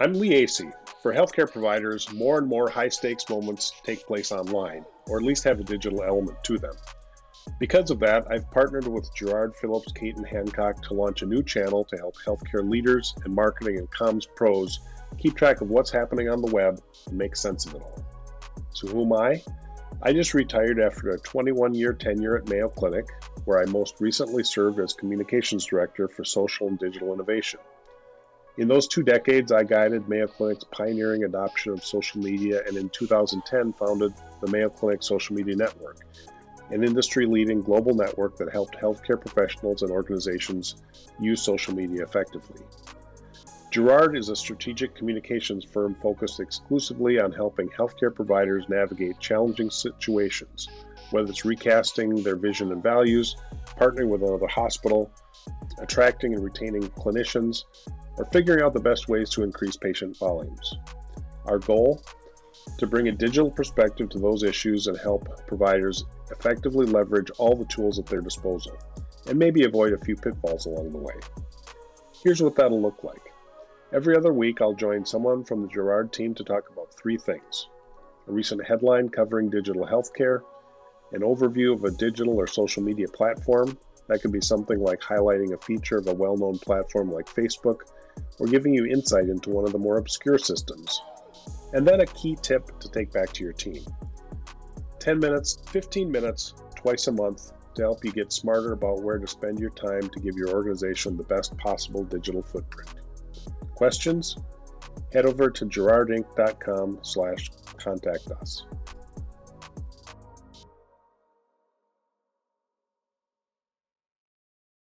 I'm Lee Aase. For healthcare providers, more and more high stakes moments take place online, or at least have a digital element to them. Because of that, I've partnered with Jarrard Phillips Cate & Hancock to launch a new channel to help healthcare leaders and marketing and comms pros keep track of what's happening on the web and make sense of it all. So, who am I? I just retired after a 21 year tenure at Mayo Clinic, where I most recently served as Communications Director for Social and Digital Innovation. In those two decades, I guided Mayo Clinic's pioneering adoption of social media and in 2010 founded the Mayo Clinic Social Media Network, an industry leading global network that helped healthcare professionals and organizations use social media effectively. Jarrard is a strategic communications firm focused exclusively on helping healthcare providers navigate challenging situations, whether it's recasting their vision and values, partnering with another hospital, attracting and retaining clinicians, or figuring out the best ways to increase patient volumes. Our goal? To bring a digital perspective to those issues and help providers effectively leverage all the tools at their disposal, and maybe avoid a few pitfalls along the way. Here's what that'll look like. Every other week, I'll join someone from the Jarrard team to talk about three things a recent headline covering digital healthcare, an overview of a digital or social media platform. That could be something like highlighting a feature of a well known platform like Facebook, or giving you insight into one of the more obscure systems. And then a key tip to take back to your team 10 minutes, 15 minutes, twice a month to help you get smarter about where to spend your time to give your organization the best possible digital footprint. Questions? Head over to jarrardinc.com slash contact us.